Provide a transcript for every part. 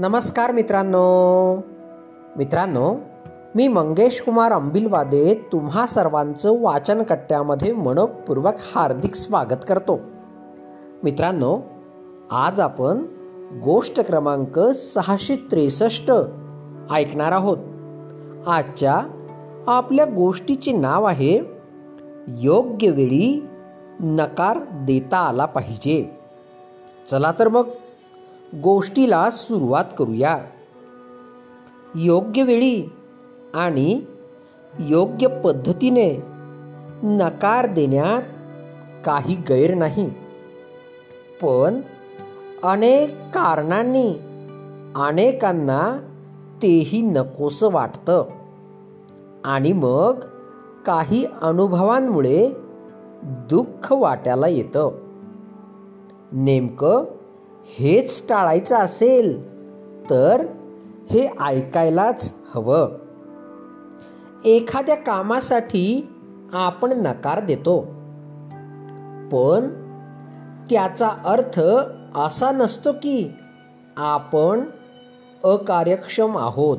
नमस्कार मित्रांनो. मित्रांनो मी मंगेश कुमार अंबिलवादे तुम्हा सर्वांचं वाचन कट्ट्यामध्ये मनपूर्वक हार्दिक स्वागत करतो. मित्रांनो आज आपण गोष्ट क्रमांक सहाशे त्रेसष्ट ऐकणार आहोत. आजच्या आपल्या गोष्टीचे नाव आहे योग्य वेळी नकार देता आला पाहिजे. चला तर मग गोष्टीला सुरुवात करूया. योग्य वेळी आणि योग्य पद्धतीने नकार देण्यात काही गैर नाही. पण अनेक कारणांनी अनेकांना तेही नकोसं वाटतं. आणि मग काही अनुभवांमुळे दुःख वाट्याला येतं. नेमकं हेच टाळायचं असेल तर हे ऐकायलाच हवं. एखाद्या कामासाठी आपण नकार देतो. पण त्याचा अर्थ असा नसतो की आपण अकार्यक्षम आहोत.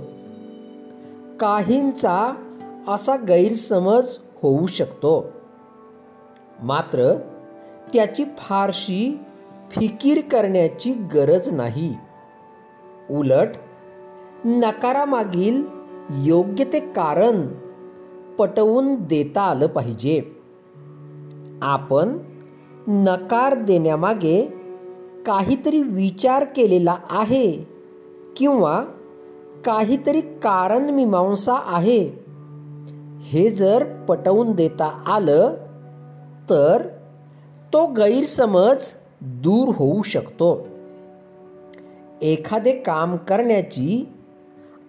काहींचा असा गैरसमज होऊ शकतो. मात्र त्याची फारशी फिकीर करण्याची गरज नाही. उलट नकारामागील योग्य ते कारण पटवून देता आलं पाहिजे. आपण नकार देण्यामागे काहीतरी विचार केलेला आहे किंवा काहीतरी कारण मीमांसा आहे. हे जर पटवून देता आलं तर तो गैरसमज दूर होऊ शकतो. एखादे काम करण्याची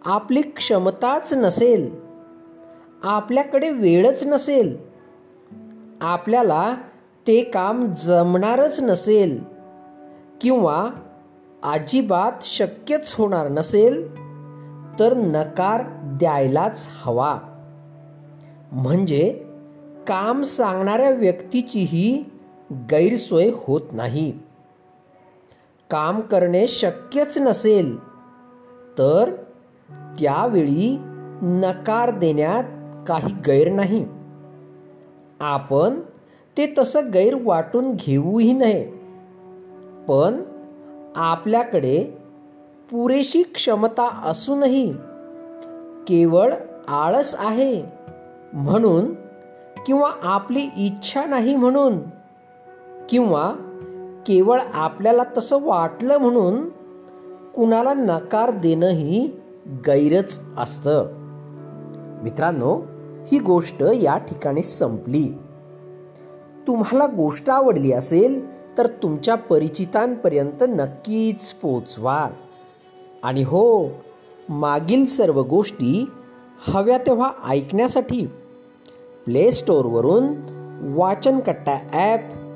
आपली क्षमताच नसेल आपल्याकडे वेळच नसेल आपल्याला ते काम जमणारच नसेल किंवा अजिबात शक्यच होणार नसेल तर नकार द्यायलाच हवा. म्हणजे काम सांगणाऱ्या व्यक्तीचीही गैरसोय होत नाही. काम करणे शक्यच नसेल तर त्यावेळी नकार देण्यात काही गैर नाही. आपण ते तसं गैर वाटून घेऊही नये पण आपल्याकडे पुरेशी क्षमता असूनही केवळ आळस आहे म्हणून किंवा आपली इच्छा नाही म्हणून किंवा केवळ आपल्याला तसं वाटलं म्हणून कुणाला नकार देणंही गैरच असतं. मित्रांनो ही गोष्ट या ठिकाणी संपली. तुम्हाला गोष्ट आवडली असेल तर तुमच्या परिचितांपर्यंत नक्कीच पोचवा. आणि हो मागील सर्व गोष्टी हव्या तेव्हा ऐकण्यासाठी प्ले स्टोअरवरून वाचनकट्टा ॲप